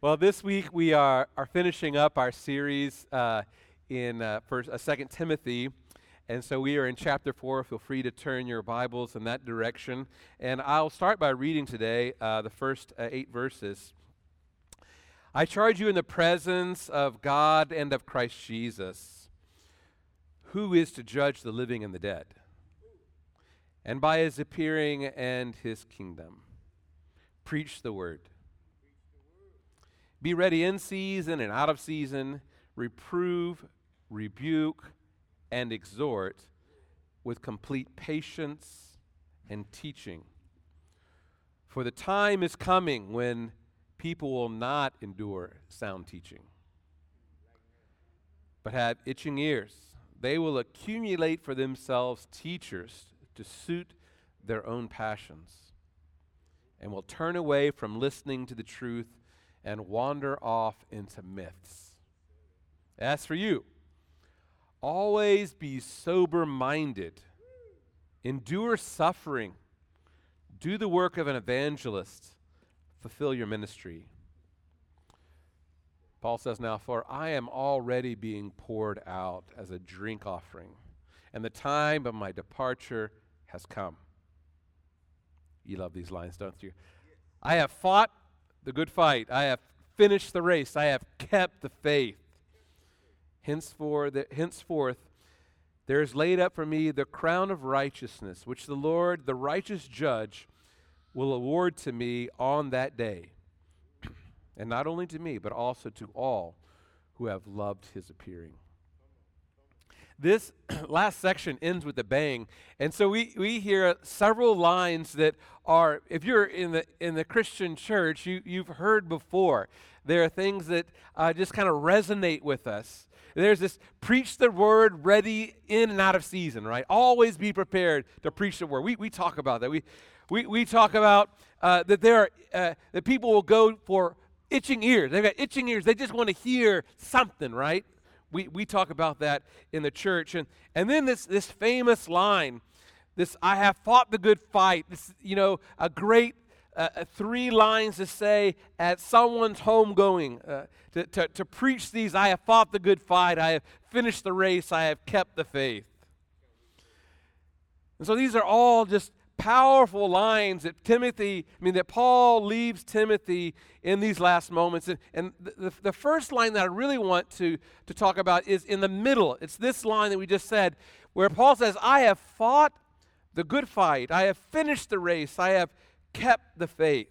Well, this week we are, are finishing up our series uh, in uh, First, uh, Second Timothy, and so we are in chapter four. Feel free to turn your Bibles in that direction, and I'll start by reading today uh, the first uh, eight verses. I charge you in the presence of God and of Christ Jesus, who is to judge the living and the dead, and by His appearing and His kingdom, preach the word. Be ready in season and out of season, reprove, rebuke, and exhort with complete patience and teaching. For the time is coming when people will not endure sound teaching, but have itching ears. They will accumulate for themselves teachers to suit their own passions, and will turn away from listening to the truth and wander off into myths. As for you, always be sober minded, endure suffering, do the work of an evangelist, fulfill your ministry. Paul says now, For I am already being poured out as a drink offering, and the time of my departure has come. You love these lines, don't you? I have fought the good fight. I have finished the race. I have kept the faith. Henceforth, henceforth there is laid up for me the crown of righteousness, which the Lord, the righteous judge, will award to me on that day. and not only to me, but also to all who have loved his appearing. This last section ends with a bang. And so we, we hear several lines that are, if you're in the, in the Christian church, you, you've heard before. There are things that uh, just kind of resonate with us. There's this preach the word ready in and out of season, right? Always be prepared to preach the word. We, we talk about that. We, we, we talk about uh, that there are, uh, that people will go for itching ears. They've got itching ears. They just want to hear something, right? We, we talk about that in the church. And, and then this, this famous line, this I have fought the good fight, this, you know, a great uh, uh three lines to say at someone's homegoing, uh, to, to, to preach these I have fought the good fight, I have finished the race, I have kept the faith. And so these are all just powerful lines that Timothy, I mean, that Paul leaves Timothy in these last moments. And, and the, the first line that I really want to, to talk about is in the middle. It's this line that we just said, where Paul says, I have fought the good fight, I have finished the race, I have kept the faith.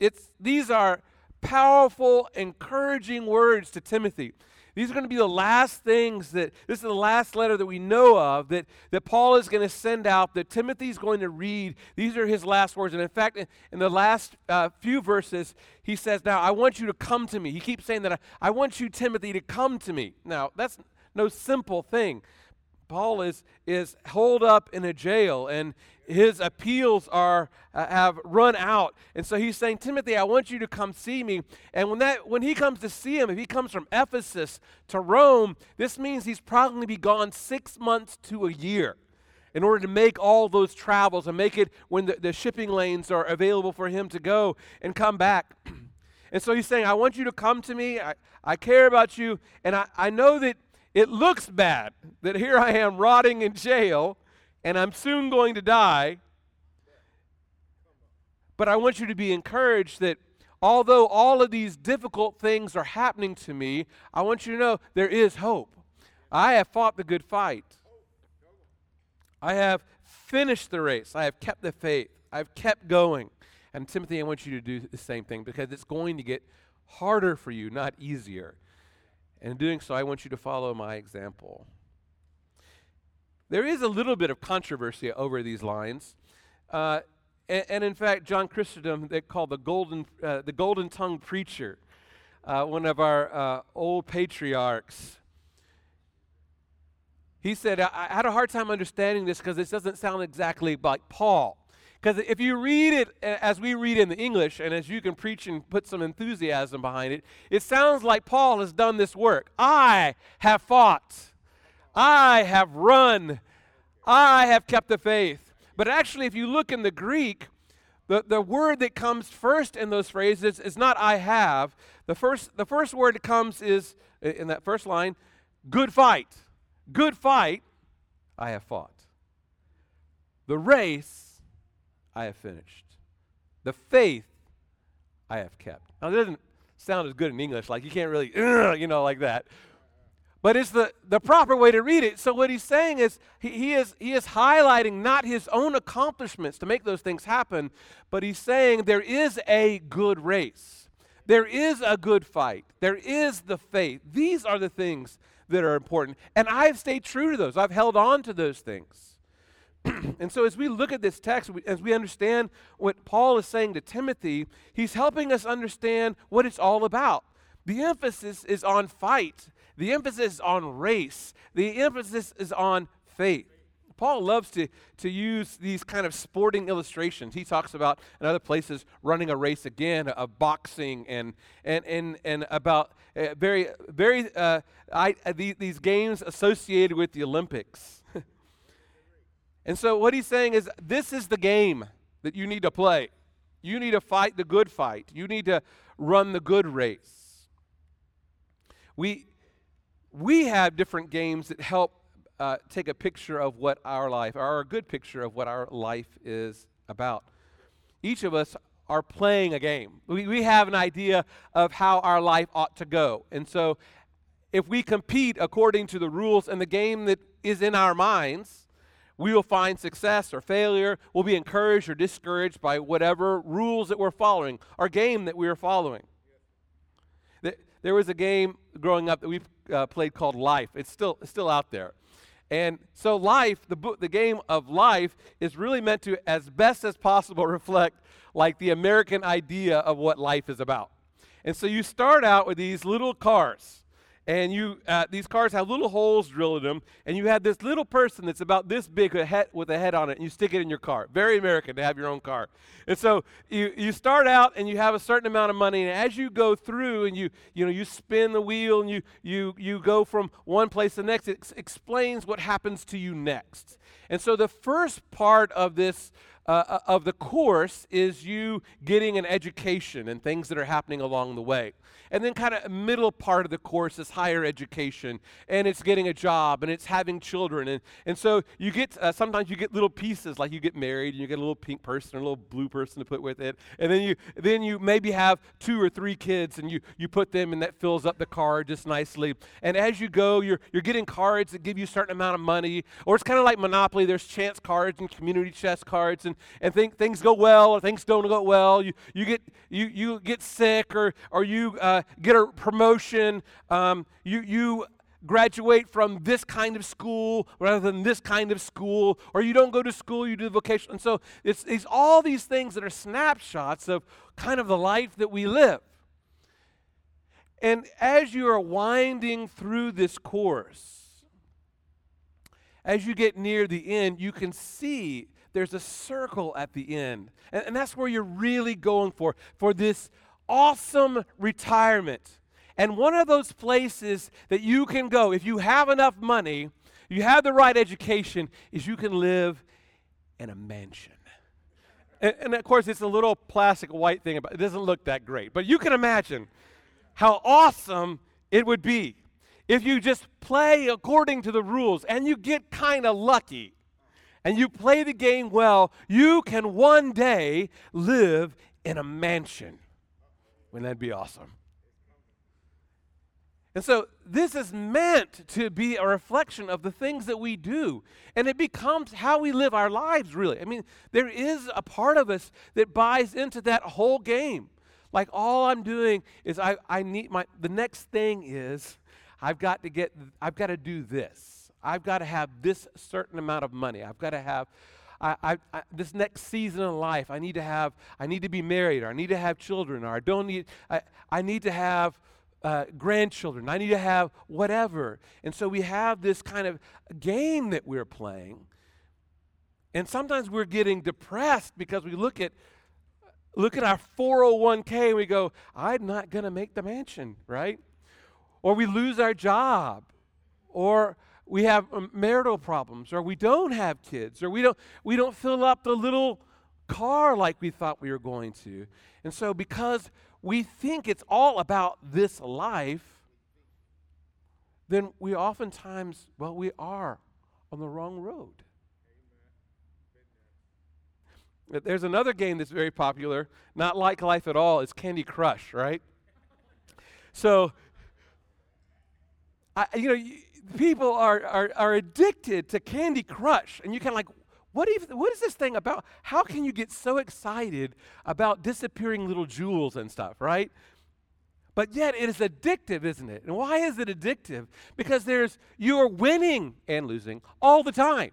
It's, these are powerful, encouraging words to Timothy. These are going to be the last things that, this is the last letter that we know of that, that Paul is going to send out, that Timothy is going to read. These are his last words. And in fact, in, in the last uh, few verses, he says, Now, I want you to come to me. He keeps saying that, I, I want you, Timothy, to come to me. Now, that's no simple thing. Paul is, is holed up in a jail and his appeals are uh, have run out. And so he's saying timothy i want you to come see me. And when that when he comes to see him if he comes from ephesus to rome this means he's probably going to be gone six months to a year in order to make all those travels and make it when the, the shipping lanes are available for him to go and come back. And so he's saying i want you to come to me. I, I care about you. And I, I know that it looks bad that here I am rotting in jail and I'm soon going to die. But I want you to be encouraged that although all of these difficult things are happening to me, I want you to know there is hope. I have fought the good fight. I have finished the race. I have kept the faith. I've kept going. And Timothy, I want you to do the same thing because it's going to get harder for you, not easier. And in doing so, I want you to follow my example. There is a little bit of controversy over these lines. Uh, and, and, in fact, John Chrysostom, they call the golden, uh, the golden tongued preacher, uh, one of our uh, old patriarchs, he said, I, I had a hard time understanding this because this doesn't sound exactly like Paul. Because if you read it as we read in the English, and as you can preach and put some enthusiasm behind it, it sounds like Paul has done this work. I have fought, I have run, I have kept the faith. But actually, if you look in the Greek, the, the word that comes first in those phrases is not I have. The first, the first word that comes is, in that first line, good fight. Good fight, I have fought. The race, I have finished. The faith, I have kept. Now, it doesn't sound as good in English, like you can't really, you know, like that. But it's the, the proper way to read it. So what he's saying is he, he is he is highlighting not his own accomplishments to make those things happen, but he's saying there is a good race. There is a good fight. There is the faith. These are the things that are important. And I've stayed true to those. I've held on to those things. and so as we look at this text, as we understand what Paul is saying to Timothy, he's helping us understand what it's all about. The emphasis is on fight the emphasis is on race, the emphasis is on faith. Paul loves to, to use these kind of sporting illustrations. He talks about in other places running a race again, of boxing, and and and and about uh, very very uh, I, these, these games associated with the Olympics. and so what he's saying is, this is the game that you need to play. You need to fight the good fight. You need to run the good race. We we have different games that help uh, take a picture of what our life, or a good picture of what our life is about. Each of us are playing a game. We, we have an idea of how our life ought to go. And so, if we compete according to the rules and the game that is in our minds, we will find success or failure. We'll be encouraged or discouraged by whatever rules that we're following, our game that we are following. There was a game growing up that we uh, played called Life. It's still, it's still out there. And so, life, the, book, the game of life, is really meant to, as best as possible, reflect like the American idea of what life is about. And so, you start out with these little cars and you uh, these cars have little holes drilled in them, and you have this little person that's about this big a head, with a head on it, and you stick it in your car. Very American to have your own car. And so you, you start out and you have a certain amount of money, and as you go through and you you know you spin the wheel and you you you go from one place to the next, it ex- explains what happens to you next. And so the first part of this uh, uh, of the course is you getting an education and things that are happening along the way. And then, kind of middle part of the course is higher education, and it's getting a job, and it's having children, and and so you get uh, sometimes you get little pieces like you get married, and you get a little pink person, or a little blue person to put with it, and then you then you maybe have two or three kids, and you you put them, and that fills up the card just nicely. And as you go, you're you're getting cards that give you a certain amount of money, or it's kind of like Monopoly. There's chance cards and community chest cards, and and think things go well or things don't go well. You, you, get, you, you get sick or, or you uh, get a promotion. Um, you, you graduate from this kind of school rather than this kind of school, or you don't go to school, you do the vocation. And so it's, it's all these things that are snapshots of kind of the life that we live. And as you are winding through this course, as you get near the end, you can see there's a circle at the end. And, and that's where you're really going for, for this awesome retirement. And one of those places that you can go, if you have enough money, you have the right education, is you can live in a mansion. And, and, of course, it's a little plastic white thing, but it doesn't look that great. But you can imagine how awesome it would be if you just play according to the rules and you get kind of lucky and you play the game well, you can one day live in a mansion. Wouldn't that be awesome? And so this is meant to be a reflection of the things that we do. And it becomes how we live our lives, really. I mean, there is a part of us that buys into that whole game. Like all I'm doing is I, I need my the next thing is I've got to get I've got to do this. I've got to have this certain amount of money. I've got to have I, I, I, this next season of life. I need to have. I need to be married, or I need to have children, or I don't need. I, I need to have uh, grandchildren. I need to have whatever. And so we have this kind of game that we're playing, and sometimes we're getting depressed because we look at look at our 401k and we go, I'm not going to make the mansion, right? Or we lose our job, or we have um, marital problems or we don't have kids or we don't we don't fill up the little car like we thought we were going to. And so, because we think it's all about this life, then we oftentimes, well, we are on the wrong road. There's another game that's very popular, not like life at all, it's Candy Crush, right? So, I, you know, people are, are, are addicted to Candy Crush, and you kind of like, what, even, what is this thing about? How can you get so excited about disappearing little jewels and stuff, right? But yet it is addictive, isn't it? And why is it addictive? Because there's you're winning and losing all the time.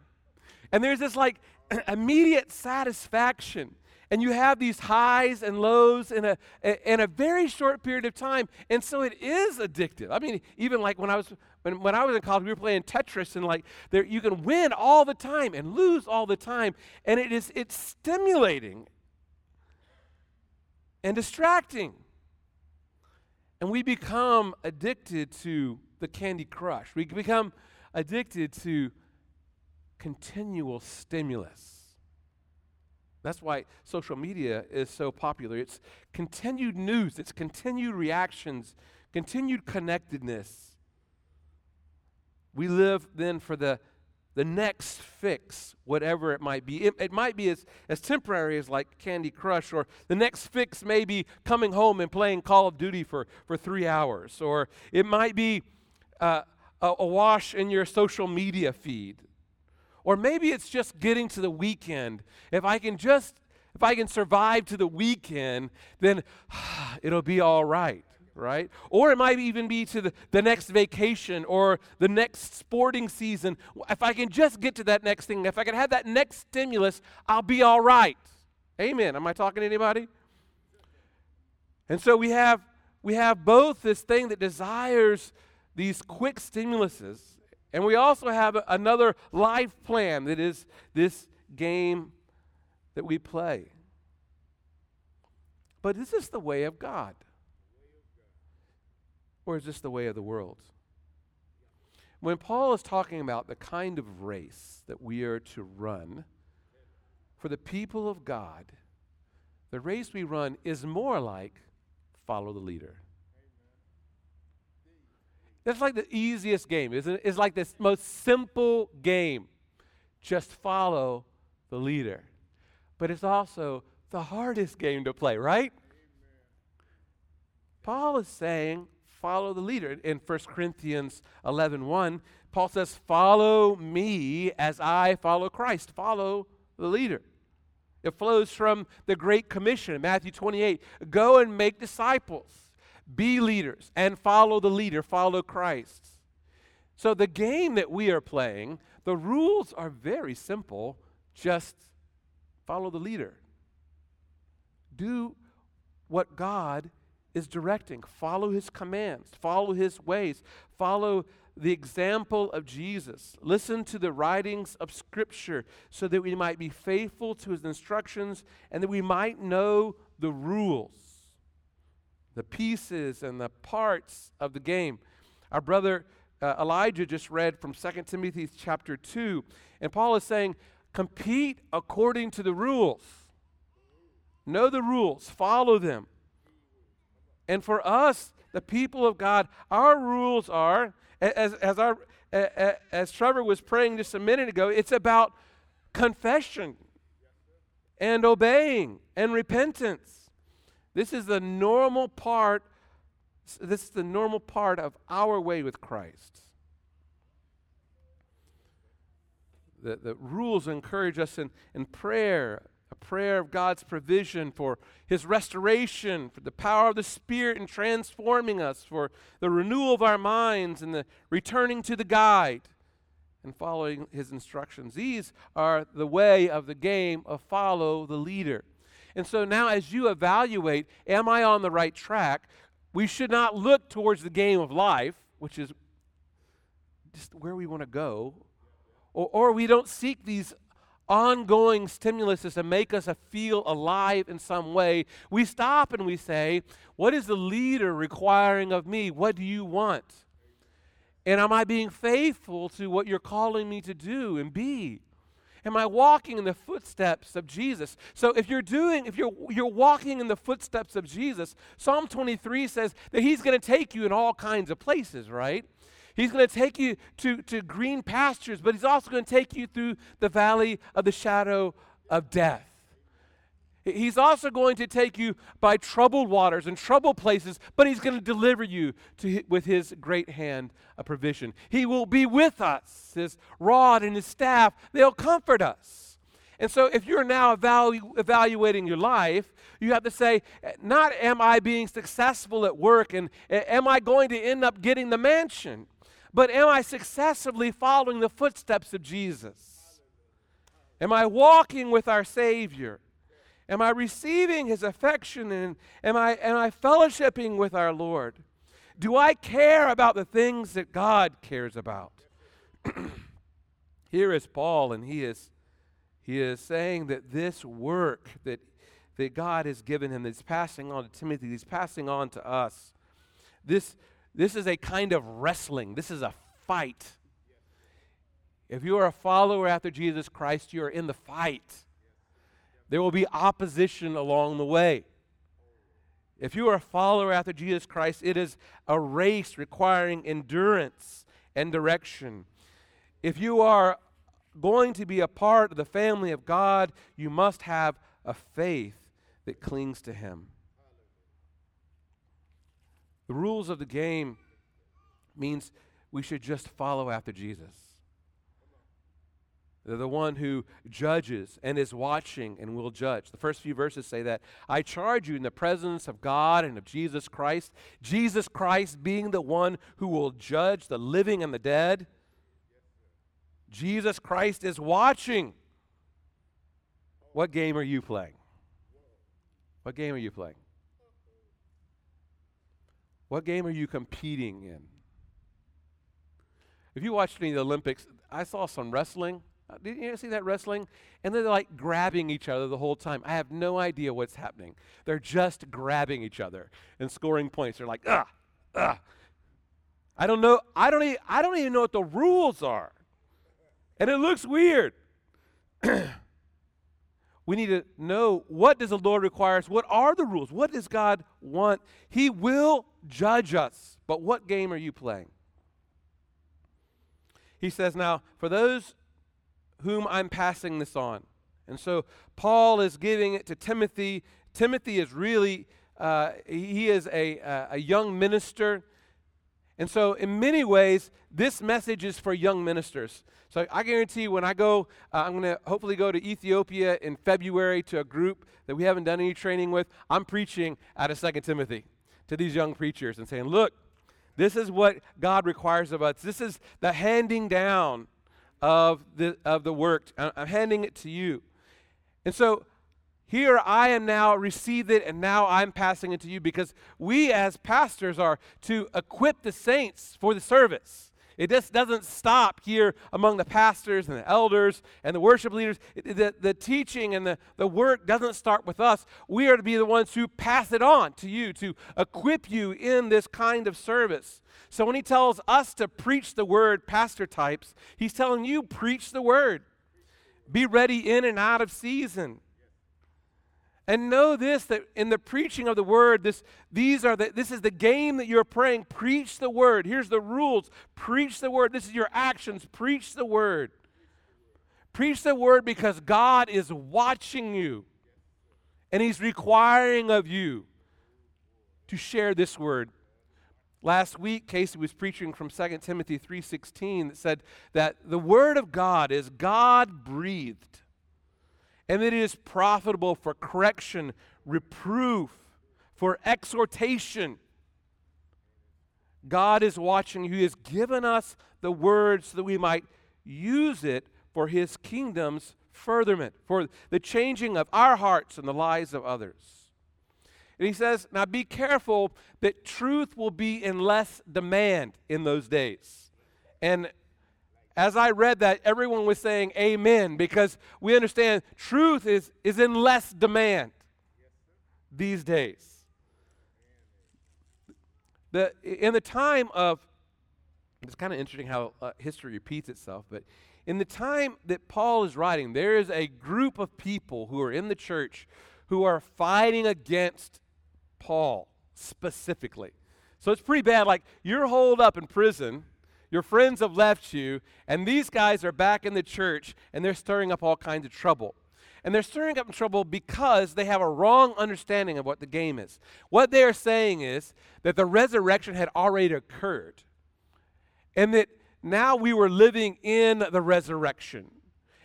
And there's this like immediate satisfaction. And you have these highs and lows in a in a very short period of time. And so it is addictive. I mean, even like when I was when, when I was in college, we were playing Tetris, and like there, you can win all the time and lose all the time, and it is it's stimulating and distracting. And we become addicted to the Candy Crush. We become addicted to continual stimulus. That's why social media is so popular. It's continued news, it's continued reactions, continued connectedness. We live then for the, the next fix, whatever it might be. It, it might be as, as temporary as like Candy Crush, or the next fix may be coming home and playing Call of Duty for, for three hours, or it might be uh, a, a wash in your social media feed. Or maybe it's just getting to the weekend. If I can just, if I can survive to the weekend, then it'll be all right right? Or it might even be to the, the next vacation or the next sporting season. If I can just get to that next thing, if I can have that next stimulus, I'll be all right. Amen. Am I talking to anybody? And so we have we have both this thing that desires these quick stimuluses, and we also have another life plan that is this game that we play. But is this the way of God? Or is this the way of the world? When Paul is talking about the kind of race that we are to run for the people of God, the race we run is more like follow the leader. That's like the easiest game, isn't it? It's like the most simple game. Just follow the leader. But it's also the hardest game to play, right? Paul is saying, follow the leader. In 1 Corinthians 11 1, Paul says, Follow me as I follow Christ. Follow the leader. It flows from the Great Commission in Matthew 28 Go and make disciples, be leaders, and follow the leader, follow Christ. So, the game that we are playing, the rules are very simple. Just follow the leader. Do what God is directing. Follow his commands, follow his ways, follow the example of Jesus. Listen to the writings of Scripture so that we might be faithful to his instructions and that we might know the rules, the pieces, and the parts of the game. Our brother uh, Elijah just read from 2 Timothy chapter 2, and Paul is saying, compete according to the rules. Know the rules, follow them. And for us, the people of God, our rules are, as, as, our, as Trevor was praying just a minute ago, it's about confession and obeying and repentance. This is the normal part. This is the normal part of our way with Christ. The, the rules encourage us in, in prayer, a prayer of God's provision for His restoration, for the power of the Spirit in transforming us, for the renewal of our minds and the returning to the guide and following His instructions. These are the way of the game of follow the leader. And so now, as you evaluate, am I on the right track? We should not look towards the game of life, which is just where we want to go, or, or we don't seek these ongoing stimulus to make us feel alive in some way, we stop and we say, What is the leader requiring of me? What do you want? And am I being faithful to what you're calling me to do and be? Am I walking in the footsteps of Jesus? So if you're doing, if you're you're walking in the footsteps of Jesus, Psalm 23 says that He's going to take you in all kinds of places, right? He's going to take you to, to green pastures, but He's also going to take you through the valley of the shadow of death. He's also going to take you by troubled waters and troubled places, but He's going to deliver you to, with His great hand of provision. He will be with us. His rod and His staff, they'll comfort us. And so, if you're now evalu- evaluating your life, you have to say, eh, not am I being successful at work and eh, am I going to end up getting the mansion, but am I successfully following the footsteps of Jesus? Am I walking with our Savior? Am I receiving his affection and am I, am I fellowshipping with our Lord? Do I care about the things that God cares about? Here is Paul, and he is, he is saying that this work that, that God has given him, that's passing on to Timothy, he's passing on to us. This, this is a kind of wrestling, this is a fight. If you are a follower after Jesus Christ, you are in the fight. There will be opposition along the way. If you are a follower after Jesus Christ, it is a race requiring endurance and direction. If you are going to be a part of the family of God, you must have a faith that clings to Him. The rules of the game means we should just follow after Jesus the one who judges and is watching and will judge. The first few verses say that. I charge you in the presence of God and of Jesus Christ, Jesus Christ being the one who will judge the living and the dead. Jesus Christ is watching. What game are you playing? What game are you playing? What game are you competing in? If you watched any of the Olympics, I saw some wrestling. Uh, did you see that wrestling? And they're like grabbing each other the whole time. I have no idea what's happening. They're just grabbing each other and scoring points. They're like, ah, ah. I don't know. I don't. Even, I don't even know what the rules are, and it looks weird. we need to know what does the Lord require us. What are the rules? What does God want? He will judge us. But what game are you playing? He says, now, for those whom I'm passing this on. And so Paul is giving it to Timothy. Timothy is really, uh, he is a, a young minister. And so, in many ways, this message is for young ministers. So, I guarantee when I go, uh, I'm going to hopefully go to Ethiopia in February to a group that we haven't done any training with. I'm preaching out of Second Timothy to these young preachers and saying, Look, this is what God requires of us. This is the handing down of the, of the work. I'm handing it to you. And so here I am now received it, and now I'm passing it to you because we as pastors are to equip the saints for the service. It just doesn't stop here among the pastors and the elders and the worship leaders. the, the teaching and the, the work doesn't start with us. We are to be the ones who pass it on to you, to equip you in this kind of service. So when he tells us to preach the word, pastor types, he's telling you, preach the word. Be ready in and out of season. And know this that in the preaching of the word, this, these are the, this is the game that you're praying. Preach the word. Here's the rules. Preach the word. This is your actions. Preach the word. Preach the word because God is watching you. And He's requiring of you to share this word. Last week, Casey was preaching from 2 Timothy 3.16 that said that the Word of God is God-breathed and it is profitable for correction, reproof, for exhortation. God is watching. He has given us the Word so that we might use it for His kingdom's furtherment, for the changing of our hearts and the lives of others. And he says, Now be careful that truth will be in less demand in those days. And as I read that, everyone was saying amen because we understand truth is, is in less demand these days. The, in the time of, it's kind of interesting how uh, history repeats itself, but in the time that Paul is writing, there is a group of people who are in the church who are fighting against Paul specifically. So it's pretty bad. Like you're holed up in prison, your friends have left you, and these guys are back in the church and they're stirring up all kinds of trouble. And they're stirring up trouble because they have a wrong understanding of what the game is. What they are saying is that the resurrection had already occurred and that now we were living in the resurrection.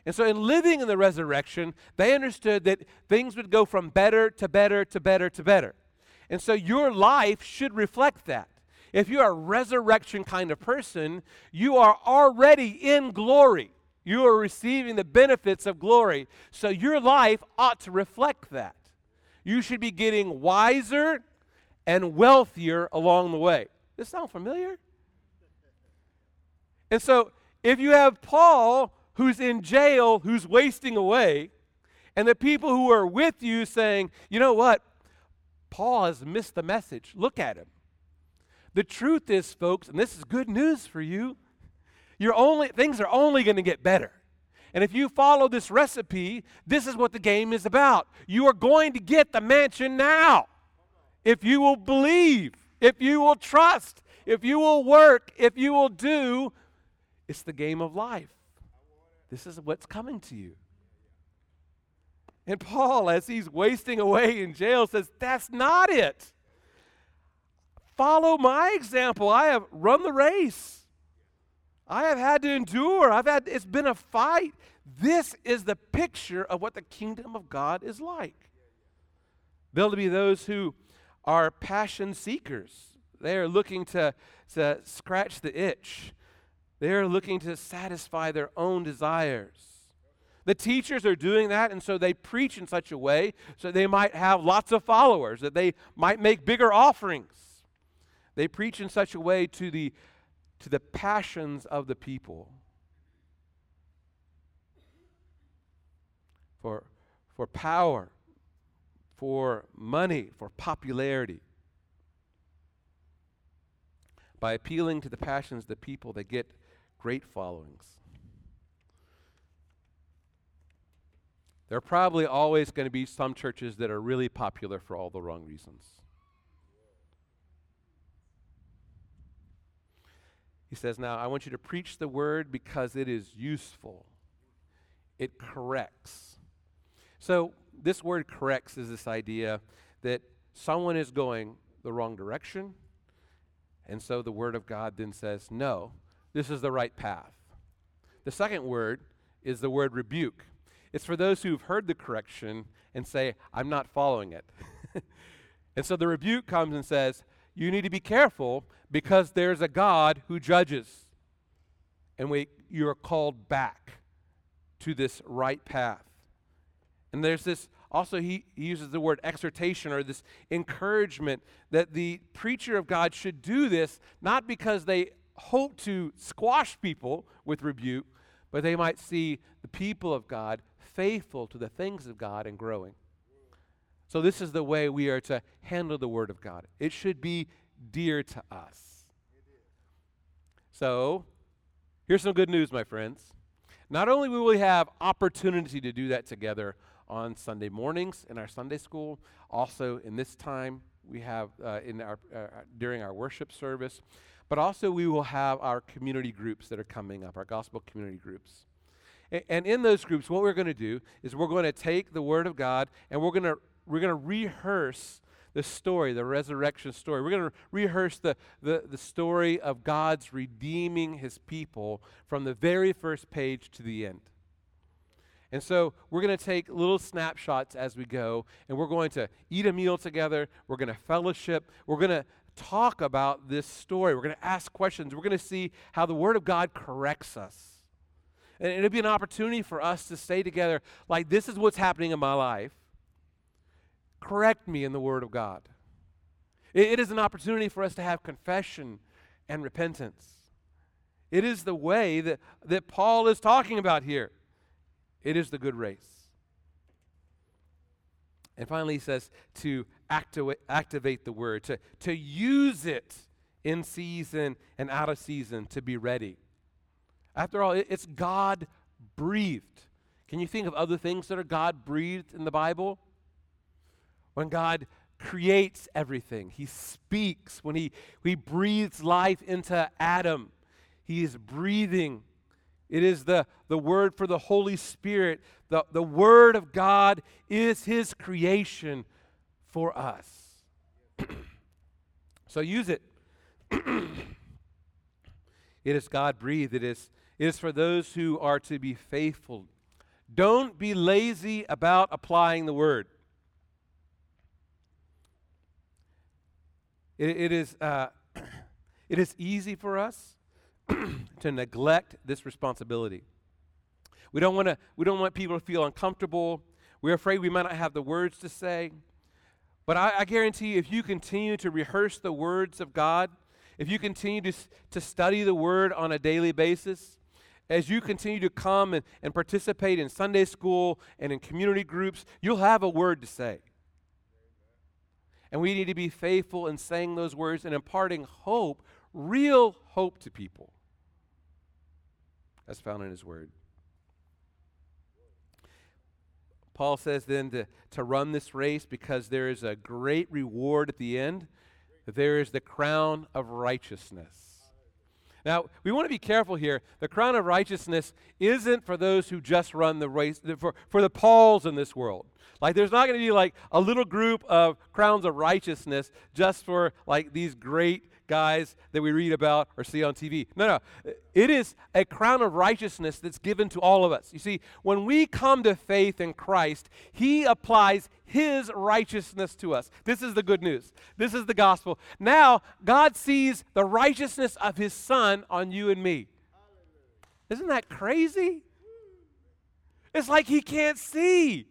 And so, in living in the resurrection, they understood that things would go from better to better to better to better. And so, your life should reflect that. If you're a resurrection kind of person, you are already in glory. You are receiving the benefits of glory. So, your life ought to reflect that. You should be getting wiser and wealthier along the way. Does this sound familiar? And so, if you have Paul who's in jail, who's wasting away, and the people who are with you saying, you know what? Paul has missed the message. Look at him. The truth is, folks, and this is good news for you, you're only, things are only going to get better. And if you follow this recipe, this is what the game is about. You are going to get the mansion now. If you will believe, if you will trust, if you will work, if you will do it's the game of life. This is what's coming to you. And Paul, as he's wasting away in jail, says, That's not it. Follow my example. I have run the race. I have had to endure. I've had it's been a fight. This is the picture of what the kingdom of God is like. There'll be those who are passion seekers. They are looking to, to scratch the itch. They're looking to satisfy their own desires. The teachers are doing that, and so they preach in such a way so they might have lots of followers, that they might make bigger offerings. They preach in such a way to the, to the passions of the people. For, for power, for money, for popularity. By appealing to the passions of the people, they get great followings. There are probably always going to be some churches that are really popular for all the wrong reasons. He says, Now, I want you to preach the word because it is useful, it corrects. So, this word corrects is this idea that someone is going the wrong direction, and so the word of God then says, No, this is the right path. The second word is the word rebuke. It's for those who've heard the correction and say, I'm not following it. and so the rebuke comes and says, You need to be careful because there's a God who judges. And we, you are called back to this right path. And there's this also, he, he uses the word exhortation or this encouragement that the preacher of God should do this not because they hope to squash people with rebuke, but they might see the people of God faithful to the things of God and growing. So, this is the way we are to handle the Word of God. It should be dear to us. So, here's some good news, my friends. Not only will we have opportunity to do that together on Sunday mornings in our Sunday school, also in this time we have uh, in our uh, during our worship service, but also, we will have our community groups that are coming up, our gospel community groups. And in those groups, what we're going to do is we're going to take the Word of God and we're going to we're going to rehearse the story, the resurrection story. We're going to rehearse the, the, the story of God's redeeming his people from the very first page to the end. And so we're going to take little snapshots as we go, and we're going to eat a meal together. We're going to fellowship. We're going to talk about this story. We're going to ask questions. We're going to see how the Word of God corrects us. And it'll be an opportunity for us to stay together like, this is what's happening in my life. Correct me in the Word of God. it, it is an opportunity for us to have confession and repentance. It is the way that, that Paul is talking about here. It is the good race. And finally, he says to activate, activate the word, to, to use it in season and out of season to be ready. After all, it's God breathed. Can you think of other things that are God breathed in the Bible? When God creates everything, He speaks. When He, he breathes life into Adam, He is breathing. It is the, the word for the Holy Spirit. The, the Word of God is His creation for us. so use it. it is God breathed. It is, it is for those who are to be faithful. Don't be lazy about applying the word. It, it, is, uh, it is easy for us to neglect this responsibility. We don't, wanna, we don't want people to feel uncomfortable. We're afraid we might not have the words to say. But I, I guarantee you, if you continue to rehearse the words of God, if you continue to, to study the Word on a daily basis, as you continue to come and, and participate in Sunday school and in community groups, you'll have a word to say. And we need to be faithful in saying those words and imparting hope, real hope to people, as found in His Word. Paul says then to, to run this race because there is a great reward at the end. There is the crown of righteousness. Now, we want to be careful here. The crown of righteousness isn't for those who just run the race, for, for the Pauls in this world. Like, there's not going to be like a little group of crowns of righteousness just for like these great guys that we read about or see on TV. No, no. It is a crown of righteousness that's given to all of us. You see, when we come to faith in Christ, He applies His righteousness to us. This is the good news. This is the gospel. Now, God sees the righteousness of His Son on you and me. Isn't that crazy? It's like He can't see.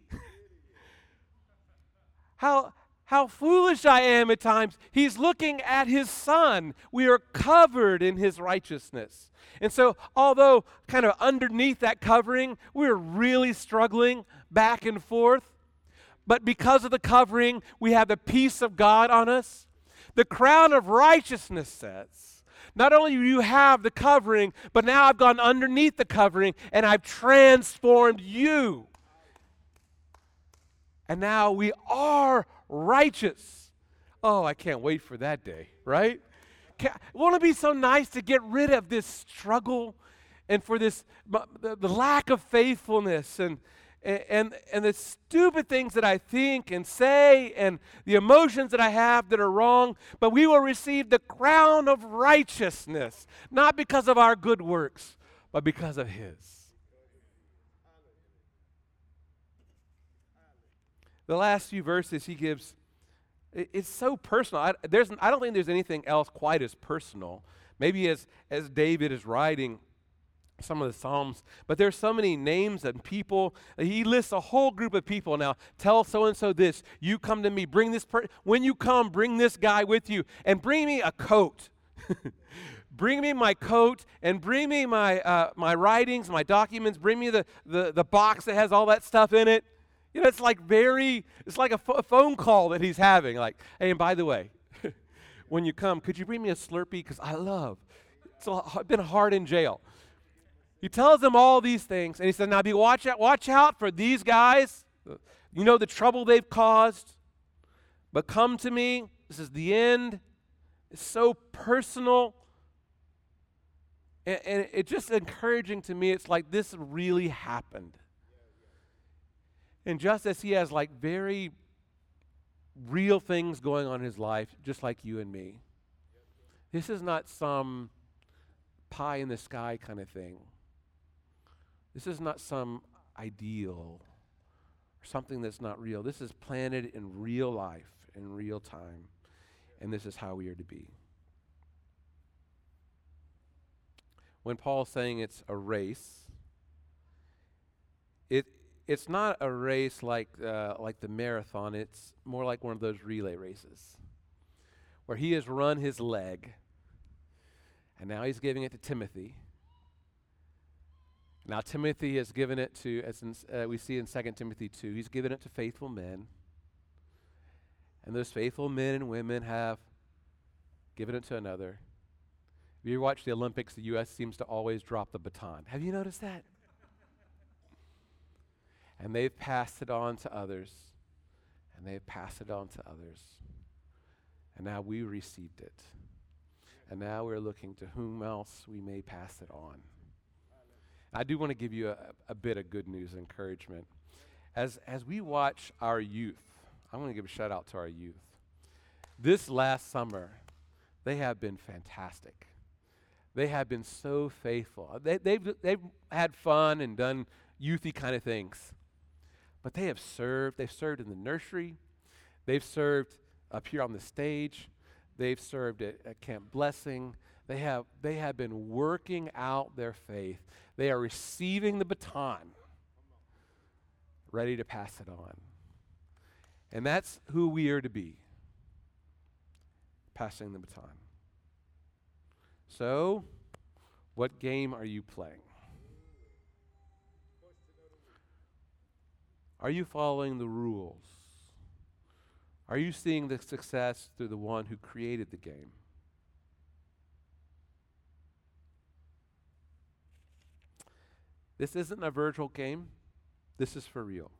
how, how foolish I am at times. He's looking at his son. We are covered in his righteousness. And so, although kind of underneath that covering, we're really struggling back and forth, but because of the covering, we have the peace of God on us. The crown of righteousness says, not only do you have the covering, but now I've gone underneath the covering and I've transformed you. And now we are righteous. Oh, I can't wait for that day, right? Won't it be so nice to get rid of this struggle and for this the lack of faithfulness and, and and the stupid things that I think and say and the emotions that I have that are wrong, but we will receive the crown of righteousness, not because of our good works, but because of his. The last few verses he gives, it, it's so personal. I, there's, I don't think there's anything else quite as personal. Maybe as, as David is writing some of the Psalms, but there's so many names and people. He lists a whole group of people now. Tell so and so this. You come to me. Bring this. When you come, bring this guy with you, and bring me a coat. bring me my coat and bring me my uh, my writings, my documents. Bring me the, the the box that has all that stuff in it. You know, it's like very, it's like a, phone call that he's having. Like, hey, and by the way, when you come, could you bring me a Slurpee? Because I love. It's a, been hard in jail. He tells them all these things, and he said, "Now be watch out, watch out for these guys. You know the trouble they've caused, but come to me. This is the end. It's so personal." And, and it's just encouraging to me. It's like this really happened. And just as he has like very real things going on in his life, just like you and me, this is not some pie in the sky kind of thing. This is not some ideal or something that's not real. This is planted in real life, in real time. And this is how we are to be. When Paul's saying it's a race, it's not a race like uh, like the marathon. It's more like one of those relay races, where he has run his leg, and now he's giving it to Timothy. Now Timothy has given it to, as in, uh, we see in 2 Timothy 2, he's given it to faithful men. And those faithful men and women have given it to another. If you watch the Olympics, the U.S. seems to always drop the baton. Have you noticed that? And they've passed it on to others, and they've passed it on to others. And now we received it. And now we're looking to whom else we may pass it on. I do want to give you a, a bit of good news encouragement. As, as we watch our youth, I want to give a shout out to our youth. This last summer, they have been fantastic. They have been so faithful. They, they've, they've had fun and done youthy kind of things. But they have served. They've served in the nursery. They've served up here on the stage. They've served at, at Camp Blessing. They have, they have been working out their faith. They are receiving the baton, ready to pass it on. And that's who we are to be passing the baton. So, what game are you playing? Are you following the rules? Are you seeing the success through the one who created the game? This isn't a virtual game, this is for real.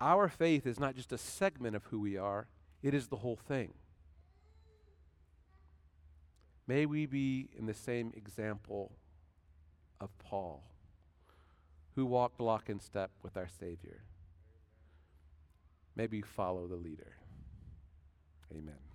Our faith is not just a segment of who we are, it is the whole thing. May we be in the same example of Paul who walked lock and step with our Savior. Maybe follow the leader. Amen.